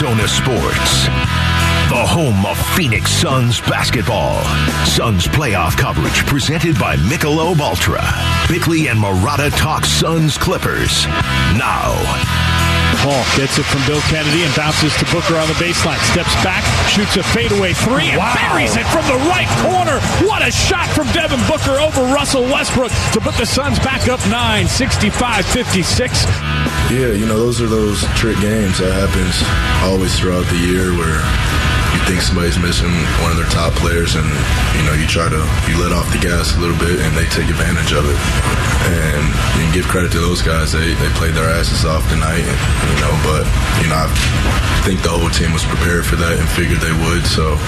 Arizona Sports. The home of Phoenix Suns basketball. Suns playoff coverage presented by Michelob Ultra. Bickley and Marotta talk Suns Clippers. Now, Hall gets it from Bill Kennedy and bounces to Booker on the baseline. Steps back, shoots a fadeaway three, and Wow. buries it from the right corner. What a shot from Devin Booker over Russell Westbrook to put the Suns back up 9, 65 56. Yeah, you know, those are those trick games that happens always throughout the year where you think somebody's missing one of their top players and, you know, you try to, you let off the gas a little bit and they take advantage of it. And you give credit to those guys. They, they played their asses off tonight, you know, but, you know, I think the whole team was prepared for that and figured they would. So,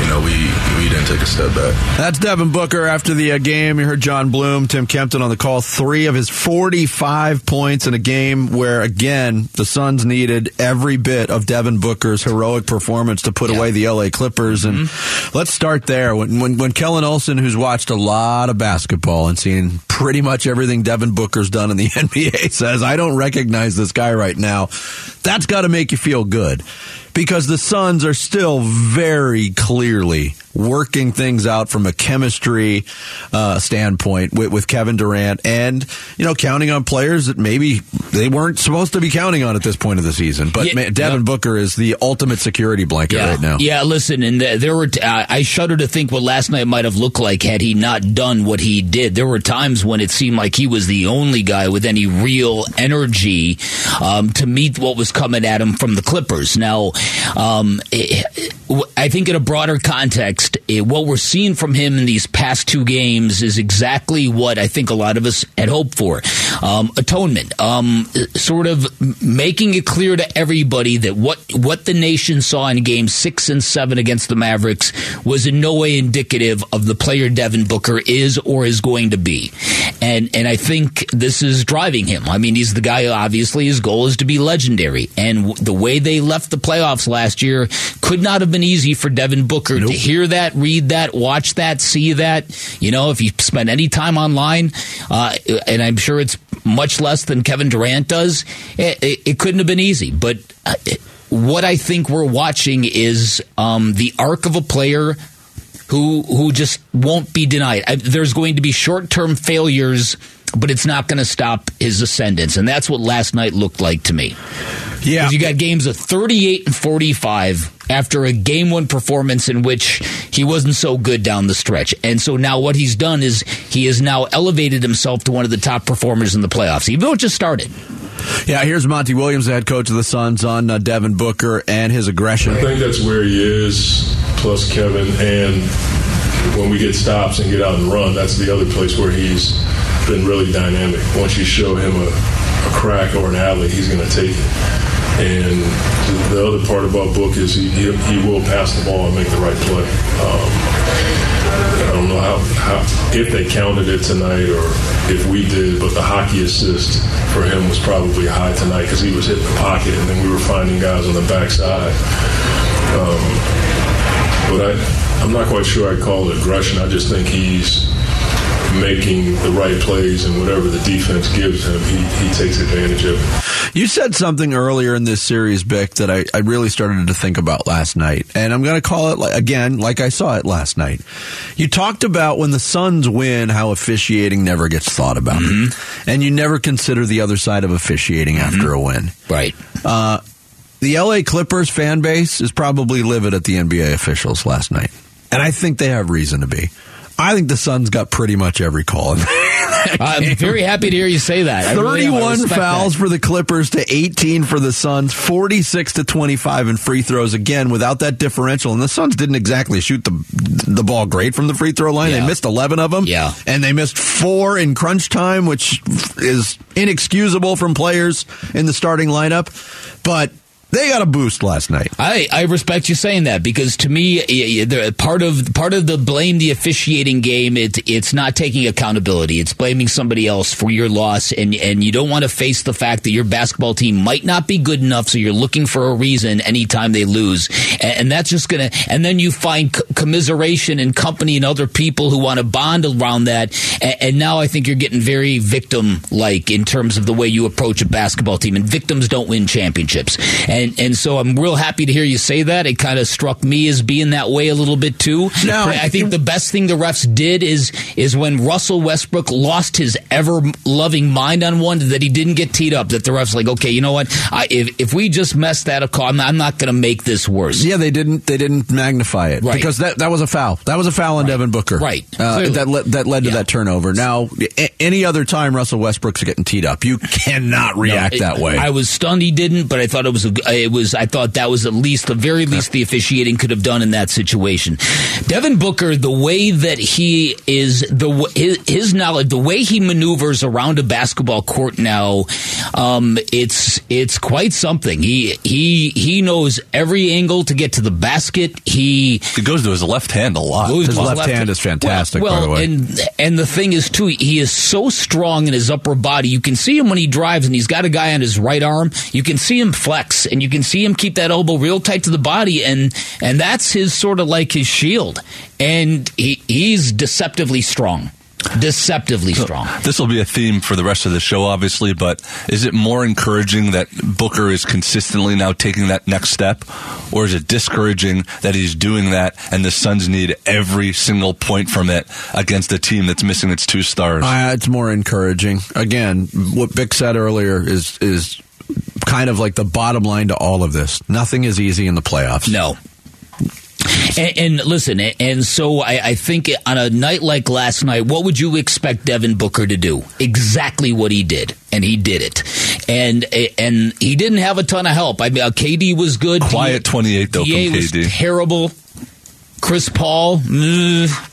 you know, we, we didn't take a step back. That's Devin Booker after the uh, game. You heard John Bloom, Tim Kempton on the call. Three of his 45 points in a game where, again, the Suns needed every bit of Devin Booker's heroic performance to put away the LA Clippers. And mm-hmm. let's start there. When, when, when Kellan Olson, who's watched a lot of basketball and seen pretty much everything Devin Booker's done in the NBA, says, I don't recognize this guy right now, that's got to make you feel good because the Suns are still very clearly working things out from a chemistry uh, standpoint with, with Kevin Durant and, you know, counting on players that maybe they weren't supposed to be counting on at this point of the season. But Yeah, man, Devin yeah. Booker is the ultimate security blanket yeah. right now. Yeah, listen, and there were. T- I shudder to think what last night might have looked like had he not done what he did. There were times when it seemed like he was the only guy with any real energy um, to meet what was coming at him from the Clippers. Now, um, eh, I think in a broader context, eh, what we're seeing from him in these past two games is exactly what I think a lot of us had hoped for. Um, atonement, um, sort of making it clear to everybody that what what the nation saw in Game Six and Seven against the Mavericks was in no way indicative of the player Devin Booker is or is going to be, and and I think this is driving him. I mean, he's the guy. Obviously, his goal is to be legendary, and the way they left the playoffs last year could not have been easy for Devin Booker to hear that, read that, watch that, see that. You know, if you spend any time online, uh, and I'm sure it's much less than Kevin Durant does, it, it, it couldn't have been easy. But uh, what I think we're watching is um, the arc of a player who who just won't be denied. I, there's going to be short term failures, but it's not going to stop his ascendance, and that's what last night looked like to me. Yeah, you got games of 38 and 45 after a game one performance in which he wasn't so good down the stretch. And so now what he's done is he has now elevated himself to one of the top performers in the playoffs, even though it just started. Yeah, here's Monty Williams, the head coach of the Suns, on uh, Devin Booker and his aggression. I think that's where he is, plus Kevin. And when we get stops and get out and run, that's the other place where he's been really dynamic. Once you show him a, a crack or an alley, he's going to take it. And the other part about Book is he, he, he will pass the ball and make the right play. Um, I don't know how, how if they counted it tonight or if we did, but the hockey assist for him was probably high tonight because he was hitting the pocket and then we were finding guys on the backside. Um, but I, I'm not quite sure I'd call it aggression. I just think he's making the right plays and whatever the defense gives him, he, he takes advantage of it. You said something earlier in this series, Bick, that I, I really started to think about last night. And I'm going to call it, like, again, like I saw it last night. You talked about when the Suns win, how officiating never gets thought about. And you never consider the other side of officiating after a win. Right. Uh, the LA Clippers fan base is probably livid at the NBA officials last night. And I think they have reason to be. I think the Suns got pretty much every call. in I'm very happy to hear you say that. I really am. I 31 respect fouls that. for the Clippers to 18 for the Suns, 46 to 25 in free throws again without that differential. And the Suns didn't exactly shoot the the ball great from the free throw line. Yeah. They missed 11 of them. Yeah. And they missed 4 in crunch time, which is inexcusable from players in the starting lineup. But they got a boost last night. I, I respect you saying that because to me, part of part of the blame the officiating game, it, it's not taking accountability. It's blaming somebody else for your loss, and and you don't want to face the fact that your basketball team might not be good enough, so you're looking for a reason anytime they lose, and, and that's just gonna. And then you find c- commiseration and company and other people who want to bond around that, and, and now I think you're getting very victim like in terms of the way you approach a basketball team, and victims don't win championships. And, And and so I'm real happy to hear you say that. It kind of struck me as being that way a little bit too. No, I think the best thing the refs did is is when Russell Westbrook lost his ever loving mind on one that he didn't get teed up. That the refs like, okay, you know what? I, if if we just mess that up, I'm not, not going to make this worse. Yeah, they didn't. They didn't magnify it Right. because that that was a foul. That was a foul on Devin Booker. Right. Uh, that led, that led to Yeah. that turnover. Now, a- any other time Russell Westbrook's getting teed up, you cannot react No, it- that way. I was stunned he didn't, but I thought it was a, it was I thought that was at least the very least the officiating could have done in that situation. Devin Booker, the way that he is the his, his knowledge, the way he maneuvers around a basketball court now, um, it's it's quite something. He he he knows every angle to get to the basket. He It goes to his left hand a lot. His to left hand is fantastic, Well, by the way. and and the thing is too, he is so strong in his upper body. You can see him when he drives, and he's got a guy on his right arm. You can see him flex, and you can see him keep that elbow real tight to the body, and and that's his sort of like his shield. And he he's deceptively strong, deceptively strong. This will be a theme for the rest of the show, obviously, but is it more encouraging that Booker is consistently now taking that next step, or is it discouraging that he's doing that and the Suns need every single point from it against a team that's missing its two stars? Uh, it's more encouraging. Again, what Vic said earlier is is kind of like the bottom line to all of this. Nothing is easy in the playoffs. No. And, and listen, and so I, I think on a night like last night, what would you expect Devin Booker to do? Exactly what he did, and he did it. And and he didn't have a ton of help. I mean, uh, KD was good. Quiet 28 though DA from was KD. terrible. Chris Paul, mm.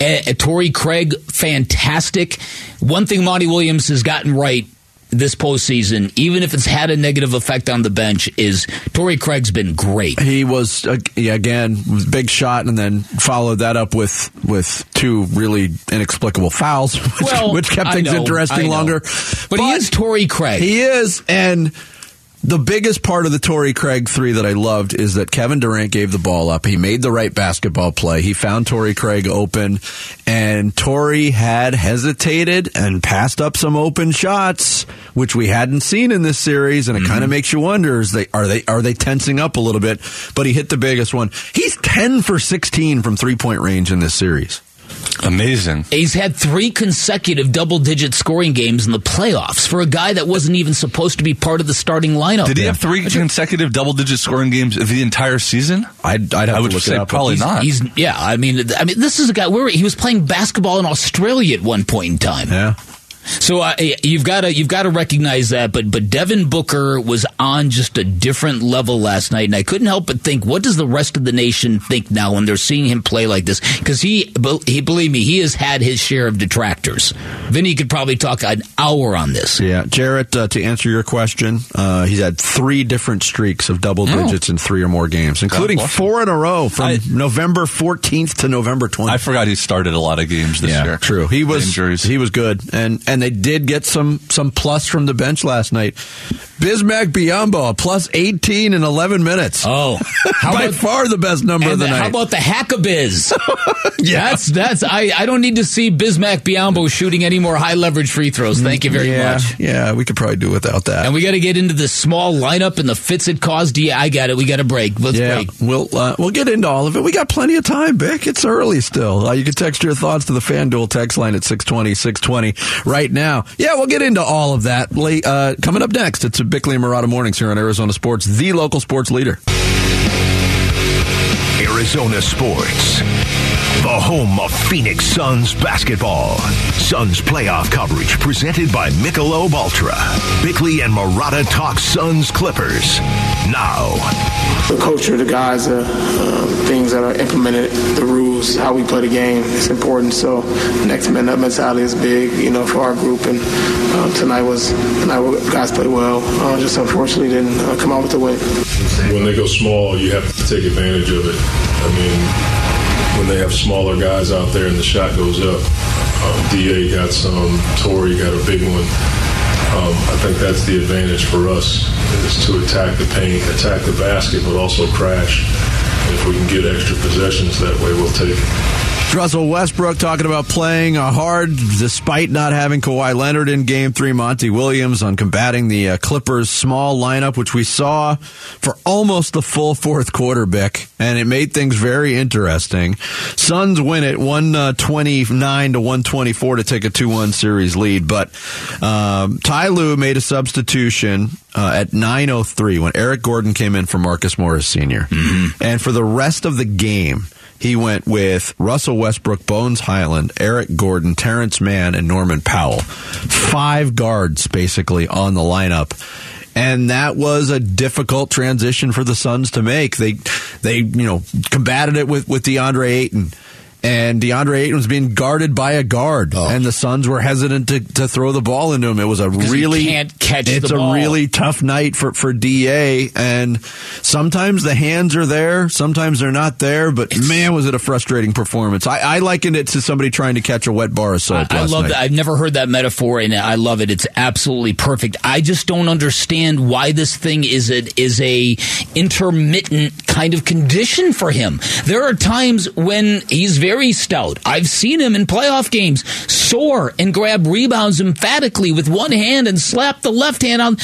Eh, eh, Torrey Craig, fantastic. One thing Monty Williams has gotten right this postseason, even if it's had a negative effect on the bench, is Torrey Craig's been great. He was uh, yeah, again big shot, and then followed that up with with two really inexplicable fouls, which, Well, which kept things know, interesting longer. But, he is Torrey Craig. He is, and the biggest part of the Torrey Craig three that I loved is that Kevin Durant gave the ball up. He made the right basketball play. He found Torrey Craig open, and Torrey had hesitated and passed up some open shots, which we hadn't seen in this series, and it kind of mm-hmm. makes you wonder: is they are they are they tensing up a little bit? But he hit the biggest one. He's ten for sixteen from three point range in this series. Amazing. He's had three consecutive double digit scoring games in the playoffs for a guy that wasn't even supposed to be part of the starting lineup. Did he have three consecutive double digit scoring games the entire season? I'd, I'd have I to look say it up. probably He's- not. He's yeah. I mean, I mean, this is a guy where he was playing basketball in Australia at one point in time. Yeah. So uh, you've got to you've got to recognize that. But but Devin Booker was on just a different level last night, and I couldn't help but think, what does the rest of the nation think now when they're seeing him play like this? Because he, he believe me, he has had his share of detractors. Vinny could probably talk an hour on this. Yeah, Jarrett. Uh, to answer your question, uh, he's had three different streaks of double Oh. digits in three or more games, including bless four in a row from I- November 14th to November 20th. I forgot he started a lot of games this yeah, year. true. He was Injuries. he was good, and and they did get some some plus from the bench last night. Bismack Biyombo, a plus 18 in 11 minutes. Oh, how by about far the best number of the, the- night. how about the Hackabiz? Yeah. That's that's I, I don't need to see Bismack Biyombo shooting any more high leverage free throws. Thank you very yeah, much. Yeah, we could probably do without that. And we got to get into the small lineup and the fits it caused. Yeah, I got it. We got to break. Let's yeah, break. we'll uh, we'll get into all of it. We got plenty of time, Bick. It's early still. Uh, you can text your thoughts to the FanDuel text line at 620, 620 right now. Yeah, we'll get into all of that late, uh, coming up next. It's a Bickley and Marotta Mornings here on Arizona Sports, the local sports leader. Arizona Sports. The home of Phoenix Suns basketball. Suns playoff coverage presented by Michelob Ultra. Bickley and Marotta talk Suns Clippers. Now, the culture, the guys, the uh, things that are implemented, the rules, how we play the game. It's important. So next man up mentality is big, you know, for our group. And uh, tonight was tonight guys played well. Uh, just unfortunately didn't uh, come out with the win. When they go small, you have to take advantage of it. I mean, when they have smaller guys out there and the shot goes up, um, Da got some, Torrey got a big one. Um, I think that's the advantage for us is to attack the paint, attack the basket, but also crash. If we can get extra possessions that way, we'll take it. Russell Westbrook talking about playing uh, hard despite not having Kawhi Leonard in game three. Monty Williams on combating the uh, Clippers' small lineup, which we saw for almost the full fourth quarter, Bick, and it made things very interesting. Suns win it 129 to 124 to take a 2 1 series lead, but um, Ty Lue made a substitution uh, at 9.03 when Eric Gordon came in for Marcus Morris senior And for the rest of the game, he went with Russell Westbrook, Bones Hyland, Eric Gordon, Terrence Mann, and Norman Powell. Five guards basically on the lineup. And that was a difficult transition for the Suns to make. They, they, you know, combated it with, with DeAndre Ayton. And DeAndre Ayton was being guarded by a guard, oh. and the Suns were hesitant to, to throw the ball into him. It was a really can't catch It's a ball. really tough night for for Da, and sometimes the hands are there, sometimes they're not there. But man, was it a frustrating performance. I, I likened it to somebody trying to catch a wet bar of soap. I, I love night. that. I've never heard that metaphor, and I love it. It's absolutely perfect. I just don't understand why this thing is a, is a intermittent kind of condition for him. There are times when he's very stout. I've seen him in playoff games soar and grab rebounds emphatically with one hand and slap the left hand on.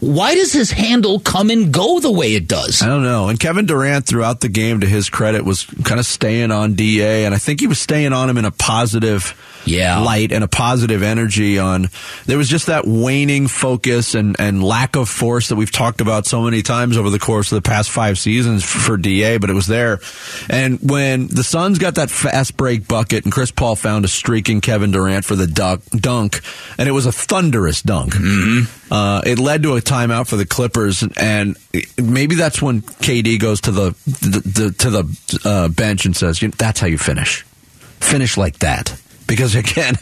Why does his handle come and go the way it does? I don't know. And Kevin Durant, throughout the game, to his credit, was kind of staying on Da, and I think he was staying on him in a positive Yeah. light and a positive energy. On there was just that waning focus and and lack of force that we've talked about so many times over the course of the past five seasons for Da, but it was there. And when the Suns got that fast break bucket, and Chris Paul found a streaking Kevin Durant for the dunk, dunk and it was a thunderous dunk. Uh, it led to a timeout for the Clippers, and maybe that's when KD goes to the, the, the to the uh, bench and says, "That's how you finish. Finish like that." Because again,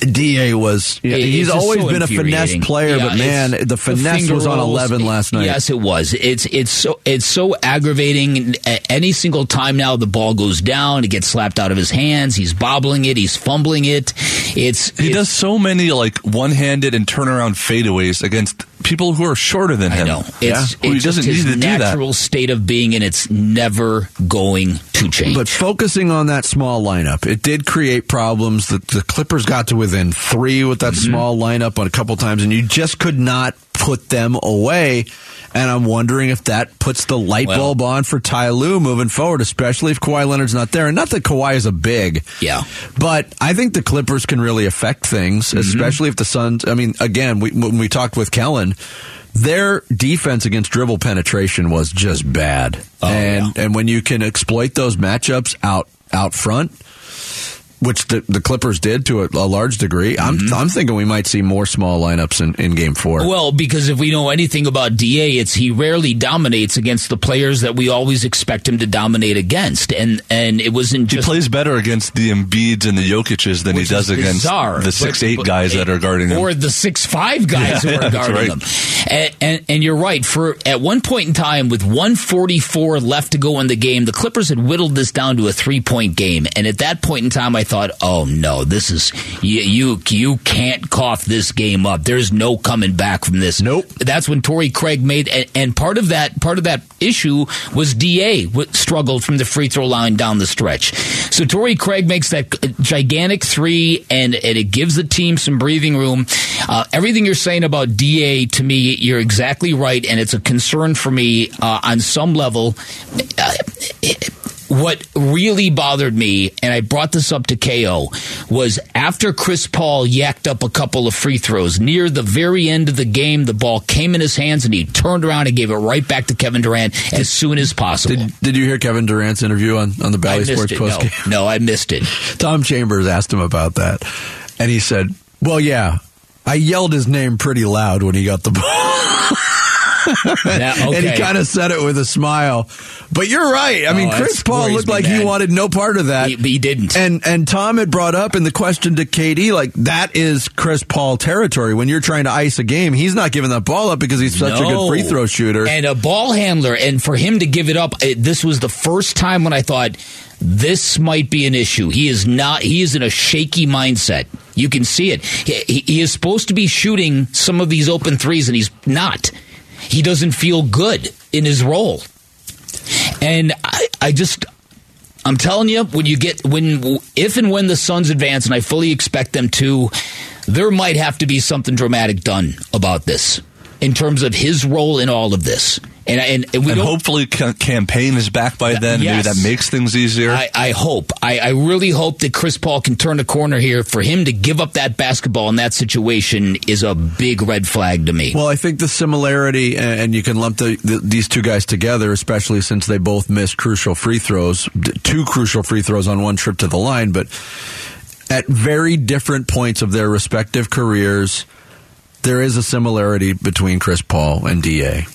Da was It- he's always so been a finesse player, Yeah, but man, the finesse finger was on rolls. eleven last night. Yes, it was. It's it's so it's so aggravating. Any single time now the ball goes down, it gets slapped out of his hands. He's bobbling it. He's fumbling it. It's He it's- does so many like one-handed and turnaround fadeaways against people who are shorter than I him. know. It's, yeah, it's Who he just doesn't his need to do that. natural state of being, and it's never going to change. But focusing on that small lineup, it did create problems. The, the Clippers got to within three with that Mm-hmm. small lineup on a couple times, and you just could not put them away. And I'm wondering if that puts the light Well- bulb on for Ty Lue moving forward, especially if Kawhi Leonard's not there. And not that Kawhi is a big, Yeah. but I think the Clippers can really affect things, Mm-hmm. especially if the Suns. I mean, again, we, when we talked with Kellan, their defense against dribble penetration was just bad, Oh, and and when you can exploit those matchups out out front. Which the, the Clippers did to a, a large degree. I'm mm-hmm. I'm thinking we might see more small lineups in, in Game Four. Well, because if we know anything about Da, it's he rarely dominates against the players that we always expect him to dominate against, and and it wasn't He plays better against the Embiids and the Jokic's than he does against bizarre, the but- six eight but- guys that are guarding him. or the six five guys who are that's guarding right. him. And, and and you're right. For at one point in time, with 144 left to go in the game, the Clippers had whittled this down to a three point game. And at that point in time, I thought, oh no, this is you you you can't cough this game up. There's no coming back from this. Nope. That's when Torrey Craig made, and, and part of that part of that issue was Da struggled from the free throw line down the stretch. So Torrey Craig makes that gigantic three, and, and it gives the team some breathing room. Uh, everything you're saying about Da to me, you're exactly right, and it's a concern for me uh, on some level. Uh, what really bothered me, and I brought this up to KO, was after Chris Paul yacked up a couple of free throws near the very end of the game, the ball came in his hands and he turned around and gave it right back to Kevin Durant as soon as possible. Did, did you hear Kevin Durant's interview on, on the Bally Sports it. postgame? No, no, I missed it. Tom Chambers asked him about that, and he said, "Well, yeah, I yelled his name pretty loud when he got the ball." Now, And he kind of said it with a smile. But you're right. I oh, mean, Oh, Chris Paul looked like man. he wanted no part of that. He- he didn't. And and Tom had brought up in the question to KD, like that is Chris Paul territory. When you're trying to ice a game, he's not giving that ball up because he's such a good free throw shooter. and a ball handler. And for him to give it up, it, this was the first time when I thought this might be an issue. He is not. He is in a shaky mindset. You can see it. He- he is supposed to be shooting some of these open threes, and he's not. He doesn't feel good in his role, and I, I just. I'm telling you, when you get when if and when the Suns advance, and I fully expect them to, there might have to be something dramatic done about this in terms of his role in all of this. And and, and we and hopefully, Cam Payne is back by then. yes. Maybe that makes things easier. I, I hope. I, I really hope that Chris Paul can turn the corner here. For him to give up that basketball in that situation is a big red flag to me. Well, I think the similarity, and you can lump the, the, these two guys together, especially since they both missed crucial free throws, two crucial free throws on one trip to the line, but at very different points of their respective careers, there is a similarity between Chris Paul and DA.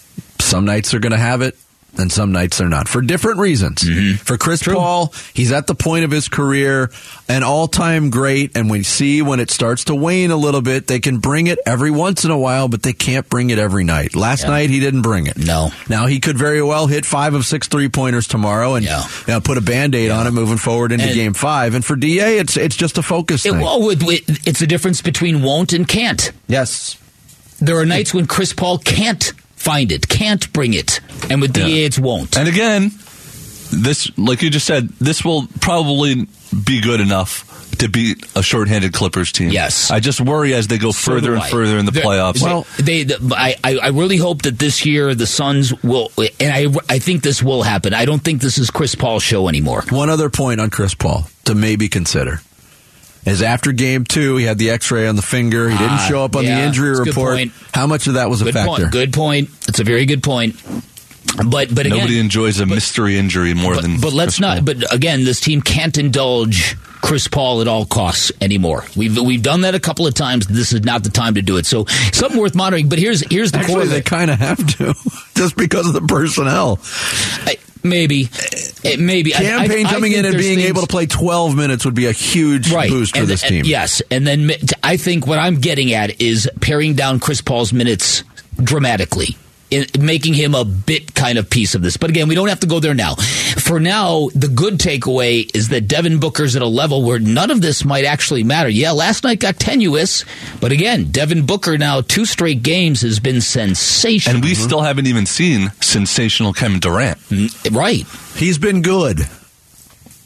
Some nights they're going to have it, and some nights they're not for different reasons. Mm-hmm. For Chris True. Paul, he's at the point of his career, an all time great, and we see when it starts to wane a little bit, they can bring it every once in a while, but they can't bring it every night. Last yeah. night he didn't bring it. No. Now he could very well hit five of six three pointers tomorrow and yeah. you know, put a band aid yeah. on it moving forward into and game five. And for DA, it's it's just a focus it. Well, it's the difference between won't and can't. Yes. There are nights when Chris Paul can't find it, can't bring it, and with DA it's won't. And again, this, like you just said, this will probably be good enough to beat a shorthanded Clippers team. Yes, I just worry as they go so further and further in the They're, playoffs. Well, they, they I, I really hope that this year the Suns will, and I, I think this will happen. I don't think this is Chris Paul's show anymore. One other point on Chris Paul to maybe consider is after game two, he had the X-ray on the finger. He didn't ah, show up on yeah, the injury report. How much of that was good a factor? Point, good point. It's a very good point. But but again, nobody enjoys a but, mystery injury more but, than. But let's Chris not. Paul. But again, this team can't indulge Chris Paul at all costs anymore. We've we've done that a couple of times. This is not the time to do it. So something worth monitoring. But here's here's the Actually, core. They kind of have to, just because of the personnel. I, Maybe, it, maybe campaign Payne I, coming I in and being things, able to play 12 minutes would be a huge right. boost for and, this team. Yes, and then I think what I'm getting at is paring down Chris Paul's minutes dramatically making him a bit kind of piece of this. But again, we don't have to go there now. For now, the good takeaway is that Devin Booker's at a level where none of this might actually matter. Yeah, last night got tenuous, but again, Devin Booker now two straight games has been sensational. And we mm-hmm. still haven't even seen sensational Kevin Durant. Right. He's been good.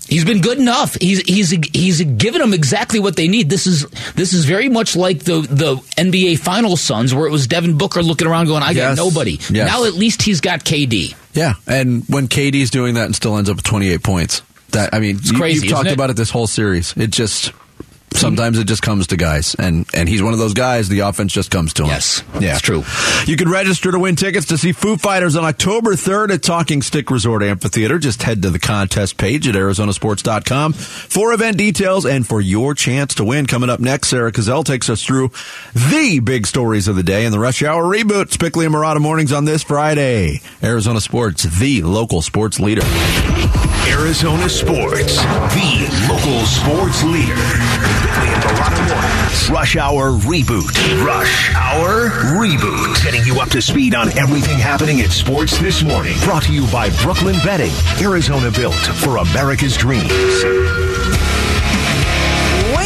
He's been good enough. He's he's he's given them exactly what they need. This is this is very much like the the NBA Finals Suns, where it was Devin Booker looking around going, "I yes. got nobody." Yes. Now at least he's got KD. Yeah, and when KD's doing that and still ends up with twenty eight points, that I mean, it's crazy. You've talked it? about it this whole series. It just Sometimes it just comes to guys, and and he's one of those guys. The offense just comes to him. Yes, yeah, it's true. You can register to win tickets to see Foo Fighters on October third at Talking Stick Resort Amphitheater. Just head to the contest page at ArizonaSports.com for event details and for your chance to win. Coming up next, Sarah Cazell takes us through the big stories of the day in the Rush Hour reboot. Bickley and Marotta mornings on this Friday. Arizona Sports, the local sports leader. Arizona Sports, the local sports leader. Rush Hour Reboot. Rush Hour Reboot. Getting you up to speed on everything happening in sports this morning. Brought to you by Brooklyn Betting. Arizona built for America's dreams.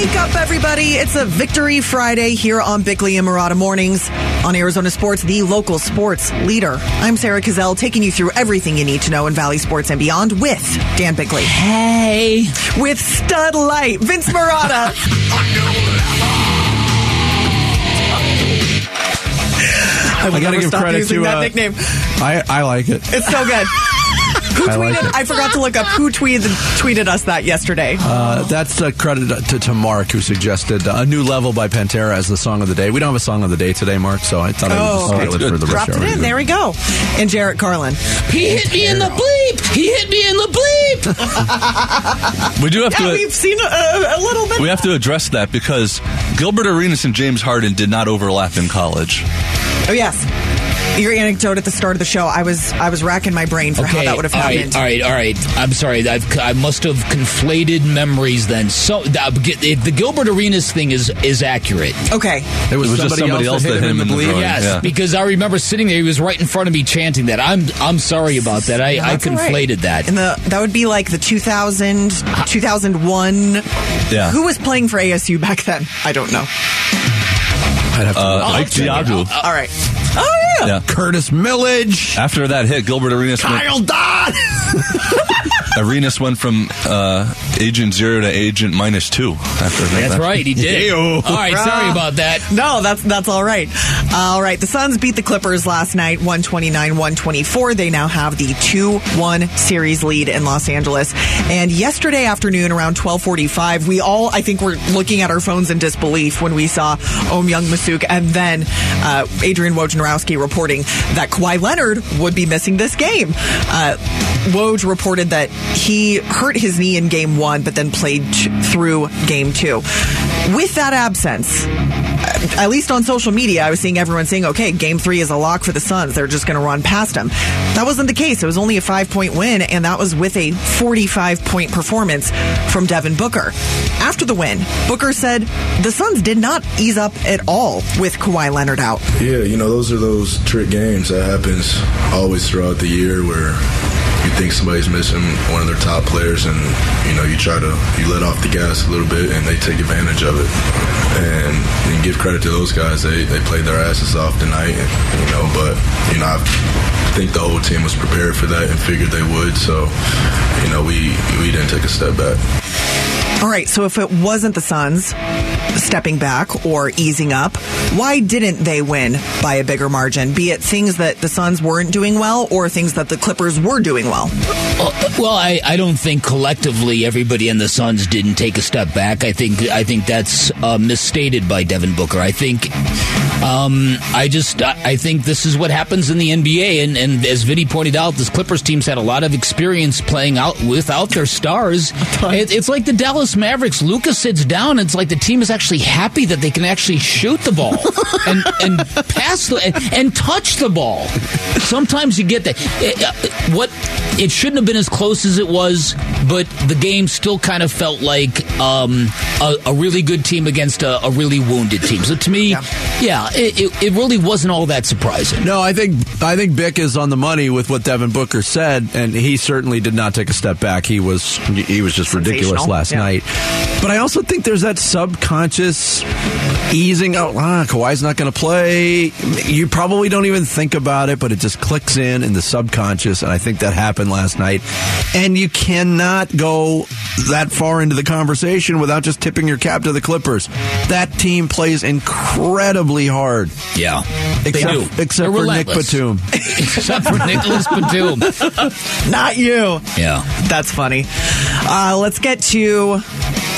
Wake up, everybody. It's a Victory Friday here on Bickley and Marotta Mornings on Arizona Sports, the local sports leader. I'm Sarah Cazell, taking you through everything you need to know in Valley Sports and beyond with Dan Bickley. Hey. With Stud Light, Vince Marotta. I, I gotta give credit to that uh, nickname. I, I like it. It's so good. Who I tweeted? like. I forgot to look up who tweeted tweeted us that yesterday. Uh, that's a credit to, to Mark who suggested a new level by Pantera as the song of the day. We don't have a song of the day today, Mark, so I thought I would Oh, just okay. steal it for the Dropped it in. There we go. And Jarrett Carlin. He hit me in the bleep. He hit me in the bleep. We do have Yeah, to. we've seen a, a little bit. We have to address that because Gilbert Arenas and James Harden did not overlap in college. Oh yes. Your anecdote at the start of the show, I was I was racking my brain for how that would have all happened. right, all right, all right. I'm sorry. I've, I must have conflated memories then. So that, the Gilbert Arenas thing is is accurate. Okay. It was, It was just somebody, somebody else that that hit him in the the bleed. Yes, Yeah. because I remember sitting there. He was right in front of me chanting that. I'm I'm sorry about that. I, I That's all right. conflated that. And the that would be like the 2000, 2001. Yeah. Who was playing for ASU back then? I don't know. I'd have to Uh, look. Mike Diagu. All right. Oh yeah. Yeah. Curtis Millage. After that hit, Gilbert Arenas went, Kyle Dodd. Arenas went from uh, agent zero to agent minus two. After that. That's right, he did. All right, sorry about that. No, that's that's all right. All right, the Suns beat the Clippers last night, 129-124. They now have the 2-1 series lead in Los Angeles. And yesterday afternoon around 12:45, we all I think were looking at our phones in disbelief when we saw Ohm Youngmisuk and then uh, Adrian Wojnarowski reporting that Kawhi Leonard would be missing this game. Uh, Woj reported that he hurt his knee in game 1 but then played t- through game 2. With that absence, uh, at least on social media, I was seeing everyone saying, okay, game three is a lock for the Suns. They're just going to run past him. That wasn't the case. It was only a five point win, and that was with a 45 point performance from Devin Booker. After the win, Booker said the Suns did not ease up at all with Kawhi Leonard out. Yeah, you know, those are those trick games that happens always throughout the year where you think somebody's missing one of their top players and, you know, you try to, you let off the gas a little bit and they take advantage of it. And, and give credit to those guys. They, they played their asses off tonight, and, you know, but, you know, I think the whole team was prepared for that and figured they would. So, you know, we, we didn't take a step back. All right, so if it wasn't the Suns stepping back or easing up, why didn't they win by a bigger margin? Be it things that the Suns weren't doing well or things that the Clippers were doing well? Uh, well, I, I don't think collectively everybody in the Suns didn't take a step back. I think I think that's uh, misstated by Devin Booker. I think um, I just I think this is what happens in the NBA, and, and as Vinny pointed out, this Clippers team's had a lot of experience playing out without their stars. It, it's like the Dallas Mavericks. Luka sits down. It's like the team is actually happy that they can actually shoot the ball and and pass the, and, and touch the ball. Sometimes you get that. It, uh, what it shouldn't have been as close as it was, but the game still kind of felt like um, a, a, really good team against a, a, really wounded team. So to me, yeah, yeah it, it, it, really wasn't all that surprising. No, I think I think Bick is on the money with what Devin Booker said, and he certainly did not take a step back. He was he was just ridiculous last yeah. night. But I also think there's that subconscious easing out. Ah, Kawhi's not going to play. You probably don't even think about it, but it just clicks in in the subconscious, and I think that happened last night. And you cannot go that far into the conversation without just tipping your cap to the Clippers. That team plays incredibly hard. Yeah, except, except for Nick Batum. except for Nicolas Batum. Not you. Yeah, that's funny. Uh, let's get to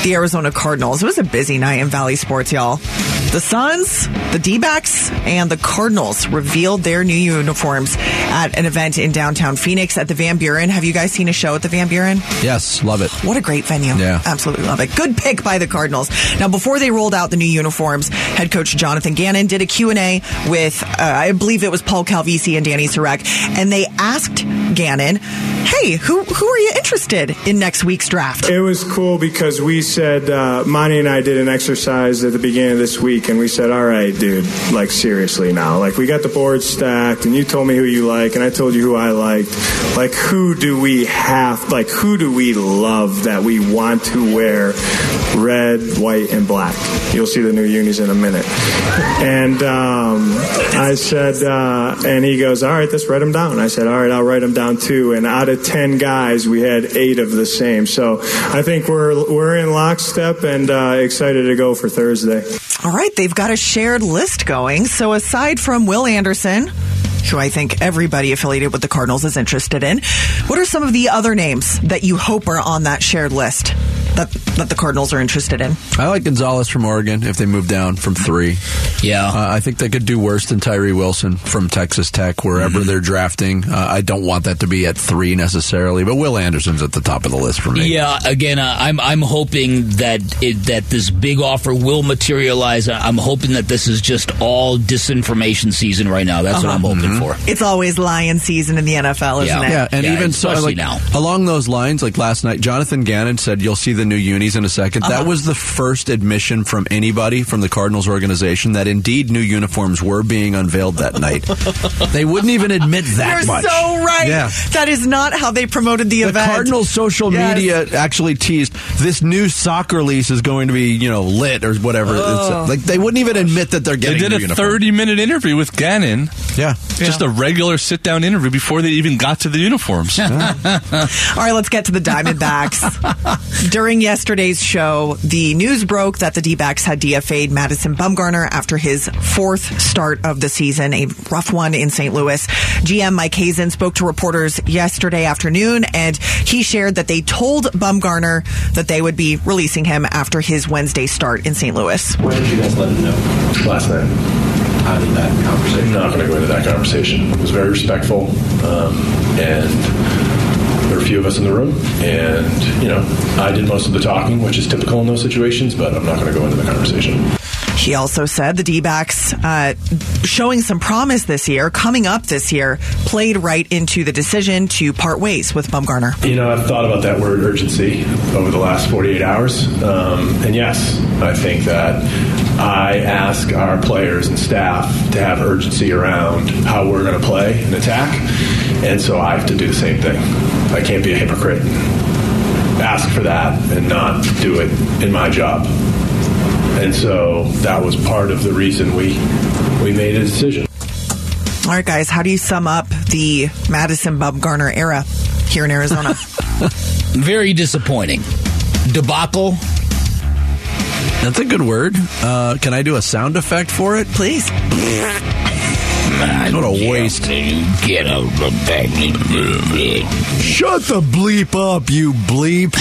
the Arizona Cardinals. It was a busy night in Valley Sports, y'all. The Suns, the D backs, and the Cardinals revealed their new uniforms at an event in downtown Phoenix at the Van Buren. Have you guys seen a show at the Van Buren? Yes, love it. What a great venue. Yeah. Absolutely love it. Good pick by the Cardinals. Now, before they rolled out the new uniforms, head coach Jonathan Gannon did a Q&A with, uh, I believe it was Paul Calvisi and Danny Sarek, and they asked Gannon, hey, who, who are you interested in next week's draft? It was cool because we said, uh, Monty and I did an exercise at the beginning of this week, and we said, all right, dude, like seriously now. Like we got the board stacked, and you told me who you like, and I told you who I liked. Like who do we have, like who do we love that we want to wear red, white, and black? You'll see the new unis in a minute. And um, I said, uh, and he goes, all right, let's write them down. I said, all right, I'll write them down too. And out of 10 guys, we had eight of the same. So I think we're, we're in lockstep and uh, excited to go for Thursday. All right, they've got a shared list going. So aside from Will Anderson, who I think everybody affiliated with the Cardinals is interested in, what are some of the other names that you hope are on that shared list? That, that the Cardinals are interested in. I like Gonzalez from Oregon if they move down from three. Yeah. Uh, I think they could do worse than Tyree Wilson from Texas Tech, wherever mm-hmm. they're drafting. Uh, I don't want that to be at three necessarily, but Will Anderson's at the top of the list for me. Yeah, again, uh, I'm, I'm hoping that it, that this big offer will materialize. I'm hoping that this is just all disinformation season right now. That's uh-huh. what I'm hoping mm-hmm. for. It's always lion season in the NFL, isn't yeah. it? Yeah, and yeah, even so, like, now. along those lines, like last night, Jonathan Gannon said you'll see the new unis in a 2nd That uh-huh. was the first admission from anybody from the Cardinals organization that indeed new uniforms were being unveiled that night. they wouldn't even admit that You're much. so right. Yeah. That is not how they promoted the, The event. Cardinals social Yes. media actually teased this new soccer lease is going to be, you know, lit or whatever. Oh. It's, like they wouldn't even admit that they're getting They did new a uniforms. 30 minute interview with Gannon. Yeah. Just a regular sit down interview before they even got to the uniforms. All right, let's get to the Diamondbacks. During yesterday's show, the news broke that the D backs had DFA'd Madison Bumgarner after his fourth start of the season, a rough one in St. Louis. GM Mike Hazen spoke to reporters yesterday afternoon, and he shared that they told Bumgarner that they would be releasing him after his Wednesday start in St. Louis. When did you guys let him know? Last night. How did that conversation? I'm not going to go into that conversation. It was very respectful, um, and there were a few of us in the room, and you know, I did most of the talking, which is typical in those situations. But I'm not going to go into the conversation. He also said the D backs, uh, showing some promise this year, coming up this year, played right into the decision to part ways with Bumgarner. You know, I've thought about that word urgency over the last 48 hours. Um, and yes, I think that I ask our players and staff to have urgency around how we're going to play and attack. And so I have to do the same thing. I can't be a hypocrite and ask for that and not do it in my job. And so that was part of the reason we, we made a decision. All right, guys, how do you sum up the Madison Bumgarner era here in Arizona? Very disappointing. Debacle. That's a good word. Uh, can I do a sound effect for it? Please. What a waste. Get out the back. Shut the bleep up, you bleep.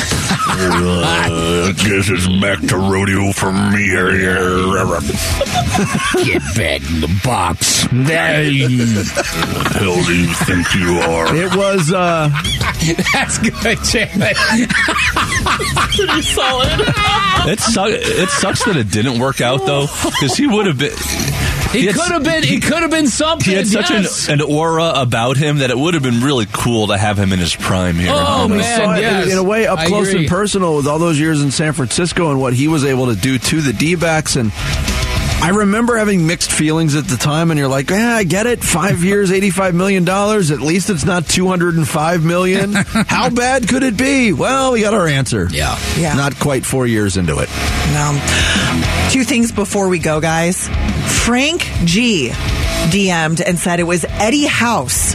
I guess it's back to rodeo for me here. Get back in the box. hell do you think you are? It was, uh, That's good, Chad. Pretty solid. It, su- it sucks that it didn't work out though, because he would have been. He could have been. He could have been something. He had such yes. an, an aura about him that it would have been really cool to have him in his prime here. Oh, in man, saw yes. in, in a way up I close agree. and personal with all those years in San Francisco and what he was able to do to the D backs. And I remember having mixed feelings at the time, and you're like, yeah, I get it. Five years, $85 million. At least it's not 205 million. How bad could it be? Well, we got our answer. Yeah. Yeah. Not quite four years into it. No. Two things before we go, guys. Frank G DM'd and said it was Eddie House.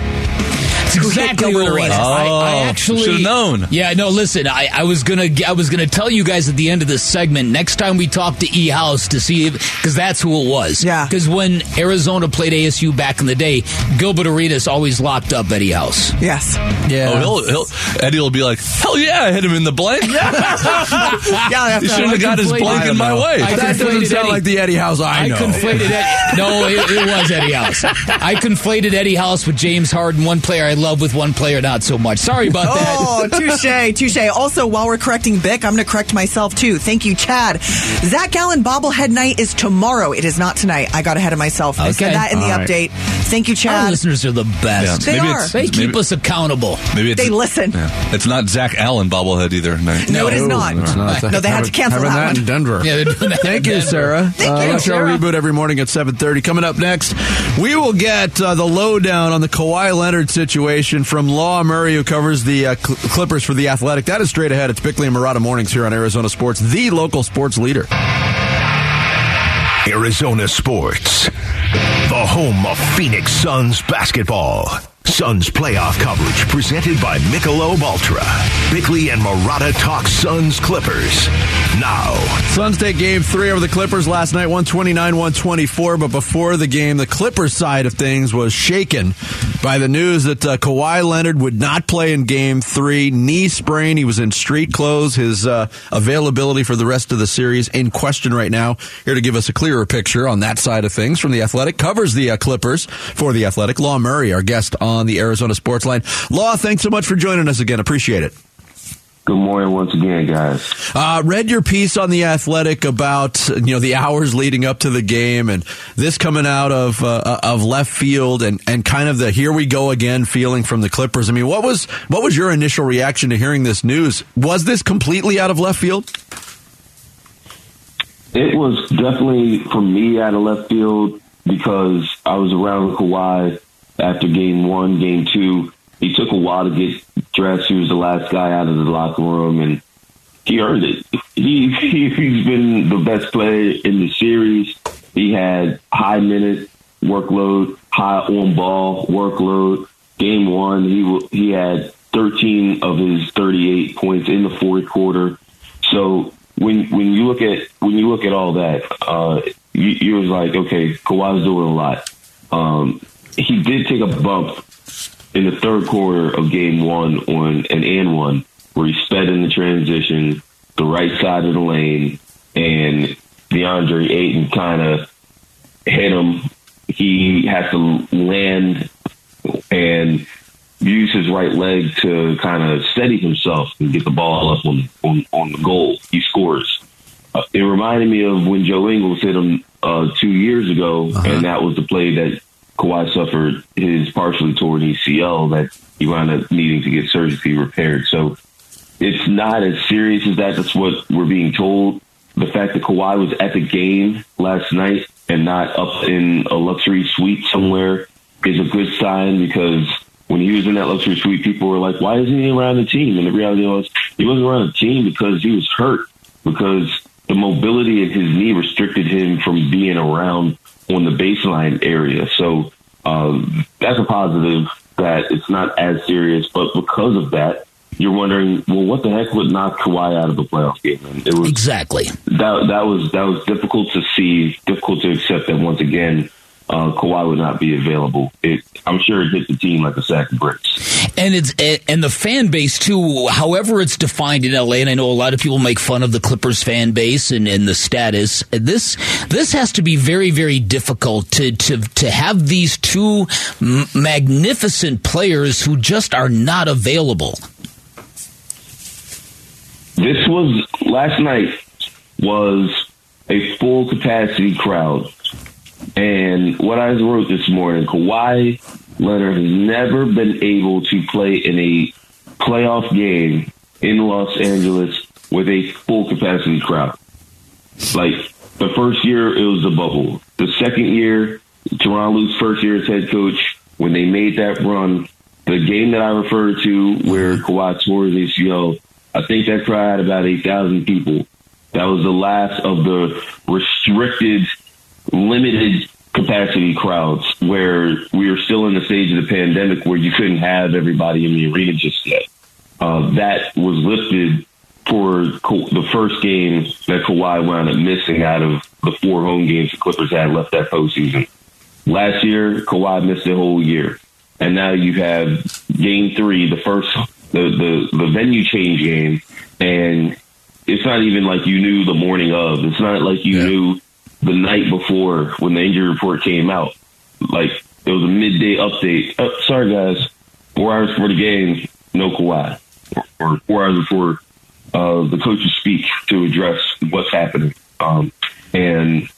That's exactly Gilbert what it was. Arenas. I, I Oh, actually should've known. Yeah, no. Listen, I, I was gonna, I was gonna tell you guys at the end of this segment. Next time we talk to E House to see if, because that's who it was. Yeah. Because when Arizona played ASU back in the day, Gilbert Arenas always locked up Eddie House. Yes. Yeah. Oh, he'll, he'll, Eddie will be like, hell yeah, I hit him in the blank. Yeah, He shouldn't have got his conflated- blank in my way. I that doesn't sound Eddie. like the Eddie House I I know. conflated Eddie. No, it, it was Eddie House. I conflated Eddie House with James Harden, one player I love with one player not so much. Sorry about that. Oh, touche, touche. Also, while we're correcting Bick, I'm going to correct myself too. Thank you, Chad. Zach Gallen bobblehead night is tomorrow. It is not tonight. I got ahead of myself. I said that in the All right. update. Thank you, Our Chad. listeners are the best. They maybe are. It's, They keep maybe, us accountable. maybe it's, They listen. Yeah. It's not Zach Allen bobblehead either. No, No, it is not. It's not. No, they had to cancel having that that, one. in Denver. Yeah, doing that Thank in you, Denver. Sarah. Thank uh, you, Let's show Sarah. reboot every morning at seven thirty. Coming up next, we will get uh, the lowdown on the Kawhi Leonard situation from Law Murray, who covers the uh, Cl- Clippers for the Athletic. That is straight ahead. It's Bickley and Marotta mornings here on Arizona Sports, the local sports leader. Arizona Sports, the home of Phoenix Suns basketball. Suns playoff coverage presented by Michelob Ultra. Bickley and Marotta talk Suns Clippers. Now, Suns take game three over the Clippers last night, 129 124. But before the game, the Clippers side of things was shaken by the news that uh, Kawhi Leonard would not play in game three. Knee sprain. He was in street clothes. His uh, availability for the rest of the series in question right now. Here to give us a clearer picture on that side of things from the Athletic, covers the uh, Clippers for the Athletic. Law Murray, our guest on the Arizona Sports Line. Law, thanks so much for joining us again. Appreciate it. Good morning once again, guys. Uh, read your piece on the Athletic about you know the hours leading up to the game, and this coming out of uh, of left field, and, and kind of the here we go again feeling from the Clippers. I mean, what was what was your initial reaction to hearing this news? Was this completely out of left field? It was definitely for me out of left field because I was around Kawhi after game one, game two. He took a while to get dressed. He was the last guy out of the locker room, and he earned it. He, he he's been the best player in the series. He had high minute workload, high on ball workload. Game one, he he had 13 of his 38 points in the fourth quarter. So when when you look at when you look at all that, uh, you, you was like, okay, Kawhi's doing a lot. Um, he did take a bump in the third quarter of game one on an and one where he sped in the transition, the right side of the lane, and DeAndre Ayton kind of hit him. He has to land and use his right leg to kind of steady himself and get the ball up on on, on the goal. He scores. Uh, it reminded me of when Joe Ingles hit him uh, two years ago, uh-huh. and that was the play that Kawhi suffered his partially torn ACL that he wound up needing to get surgically repaired. So it's not as serious as that. That's what we're being told. The fact that Kawhi was at the game last night and not up in a luxury suite somewhere is a good sign because when he was in that luxury suite, people were like, why isn't he around the team? And the reality was he wasn't around the team because he was hurt, because the mobility of his knee restricted him from being around on the baseline area. So um, that's a positive that it's not as serious. But because of that, you're wondering, well, what the heck would knock Kawhi out of the playoff game? And it was exactly that. That was that was difficult to see, difficult to accept that once again uh, Kawhi would not be available. It, I'm sure it hit the team like a sack of bricks. And it's and the fan base too. However, it's defined in LA, and I know a lot of people make fun of the Clippers fan base and, and the status. This this has to be very very difficult to to to have these two magnificent players who just are not available. This was last night was a full capacity crowd and what I wrote this morning, Kawhi Leonard has never been able to play in a playoff game in Los Angeles with a full capacity crowd. Like the first year, it was a bubble. The second year, Tyronn Lue's first year as head coach, when they made that run, the game that I referred to where Kawhi tore his ACL, I think that crowd had about 8,000 people. That was the last of the restricted limited capacity crowds where we are still in the stage of the pandemic where you couldn't have everybody in the arena just yet. Uh, that was lifted for the first game that Kawhi wound up missing out of the four home games the Clippers had left that postseason. Last year, Kawhi missed the whole year. And now you have game three, the first, the, the, the venue change game. And it's not even like you knew the morning of. It's not like you yeah. knew the night before when the injury report came out. Like it was a midday update. Oh, sorry guys, four hours before the game, no Kawhi, or, four hours before uh, the coaches speak to address what's happening. Um, and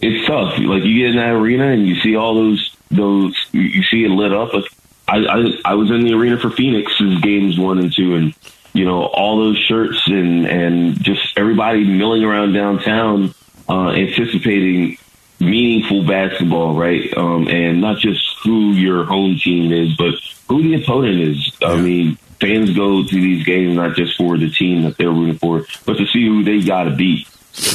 it's tough. Like you get in that arena and you see all those those you see it lit up. Like I I, I was in the arena for Phoenix's games one and two, and you know all those shirts and and just everybody milling around downtown uh, anticipating meaningful basketball, right? Um, and not just who your home team is, but who the opponent is. I mean, fans go to these games not just for the team that they're rooting for, but to see who they got to beat.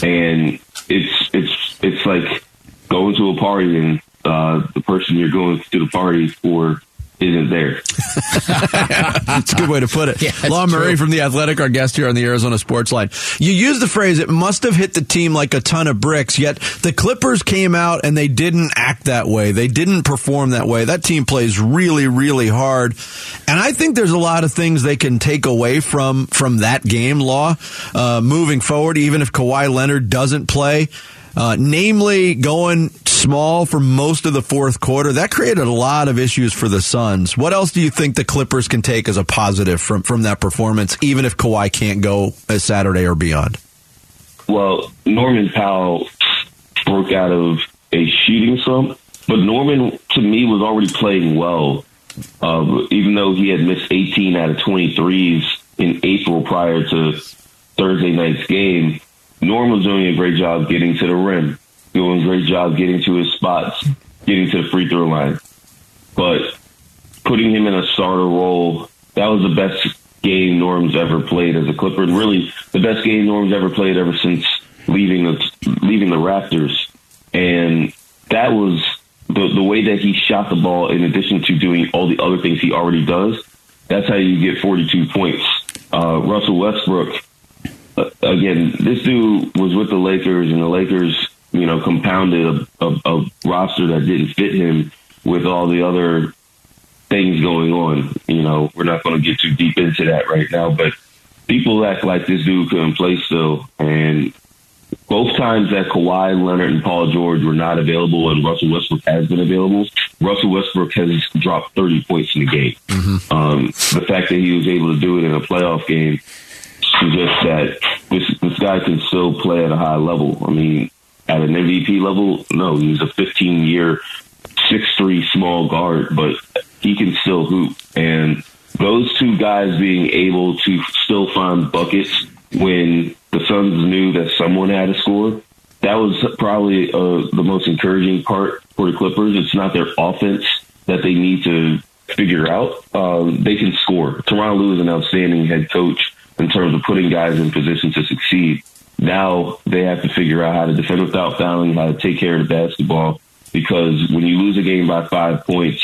And it's it's it's like going to a party and uh, the person you're going to the party for isn't there. That's a good way to put it. Yeah, Law Murray from The Athletic, our guest here on the Arizona Sports Line. You used the phrase, it must have hit the team like a ton of bricks, yet the Clippers came out and they didn't act that way. They didn't perform that way. That team plays really, really hard. And I think there's a lot of things they can take away from, from that game, Law, uh, moving forward, even if Kawhi Leonard doesn't play. Uh, namely, going small for most of the fourth quarter. That created a lot of issues for the Suns. What else do you think the Clippers can take as a positive from, from that performance, even if Kawhi can't go as Saturday or beyond? Well, Norman Powell broke out of a shooting slump, but Norman, to me, was already playing well. Uh, even though he had missed 18 out of 23s in April prior to Thursday night's game, Norm was doing a great job getting to the rim, doing a great job getting to his spots, getting to the free throw line. But putting him in a starter role, that was the best game Norm's ever played as a Clipper, and really the best game Norm's ever played ever since leaving the leaving the Raptors. And that was the the way that he shot the ball. In addition to doing all the other things he already does, that's how you get 42 points. Uh, Russell Westbrook uh, again, this dude was with the Lakers, and the Lakers, you know, compounded a, a, a roster that didn't fit him with all the other things going on. You know, we're not going to get too deep into that right now, but people act like this dude couldn't play still, and both times that Kawhi Leonard and Paul George were not available and Russell Westbrook has been available, Russell Westbrook has dropped 30 points in the game. Mm-hmm. Um, the fact that he was able to do it in a playoff game suggests that this this guy can still play at a high level. I mean, at an MVP level, no, he's a 15 year, six three small guard, but he can still hoop. And those two guys being able to still find buckets when the Suns knew that someone had to score, that was probably uh, the most encouraging part for the Clippers. It's not their offense that they need to figure out. Um, they can score. Tyronn Lue is an outstanding head coach in terms of putting guys in position to succeed. Now they have to figure out how to defend without fouling, how to take care of the basketball. Because when you lose a game by five points,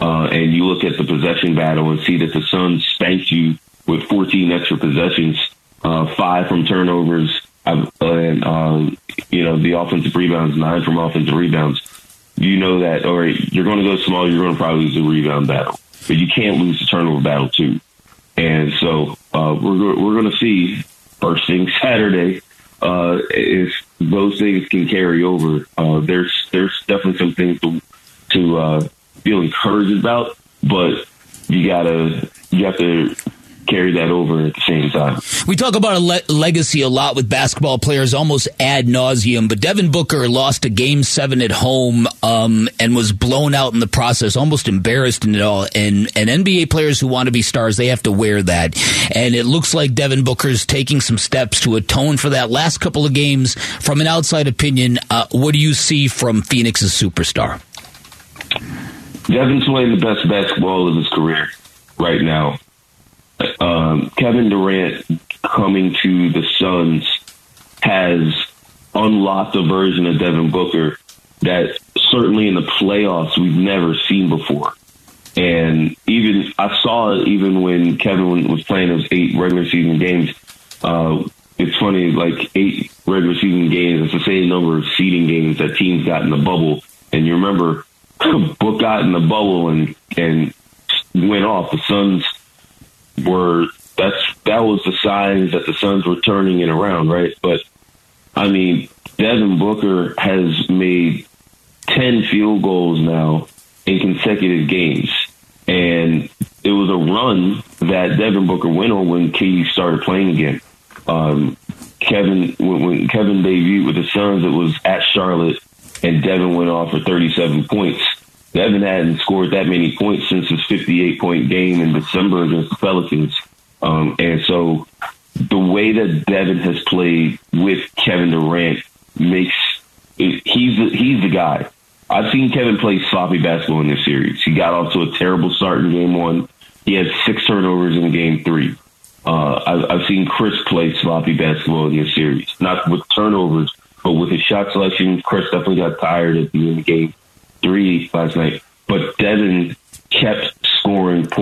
uh, and you look at the possession battle and see that the Suns spanked you with 14 extra possessions, uh, five from turnovers, and um, you know the offensive rebounds, nine from offensive rebounds. You know that, right, you're going to go small. You're going to probably lose the rebound battle, but you can't lose the turnover battle too. And so uh, we're we're going to see first thing Saturday uh, if those things can carry over. Uh, there's there's definitely some things to to uh, feel encouraged about, but you gotta you have to carry that over at the same time. We talk about a le- legacy a lot with basketball players, almost ad nauseum. But Devin Booker lost a game seven at home um, and was blown out in the process, almost embarrassed in it all. And and NBA players who want to be stars, they have to wear that. And it looks like Devin Booker's taking some steps to atone for that. Last couple of games, from an outside opinion, uh, what do you see from Phoenix's superstar? Devin's playing the best basketball of his career right now um, Kevin Durant coming to the Suns has unlocked a version of Devin Booker that certainly in the playoffs we've never seen before. And even I saw it even when Kevin was playing those eight regular season games. Uh, it's funny, like eight regular season games, it's the same number of seeding games that teams got in the bubble. And you remember, Book got in the bubble and and went off. The Suns were that's that was the signs that the Suns were turning it around, right? But I mean, Devin Booker has made ten field goals now in consecutive games, and it was a run that Devin Booker went on when KD started playing again. Um, Kevin when, when Kevin debuted with the Suns, it was at Charlotte, and Devin went off for 37 points. Devin hadn't scored that many points since his 58 point game in December against the Pelicans. Um, and so the way that Devin has played with Kevin Durant makes it, he's the, he's the guy. I've seen Kevin play sloppy basketball in this series. He got off to a terrible start in game one. He had six turnovers in game three. Uh, I've, I've seen Chris play sloppy basketball in this series, not with turnovers, but with his shot selection. Chris definitely got tired at the end of the game three last night, but Devin kept scoring points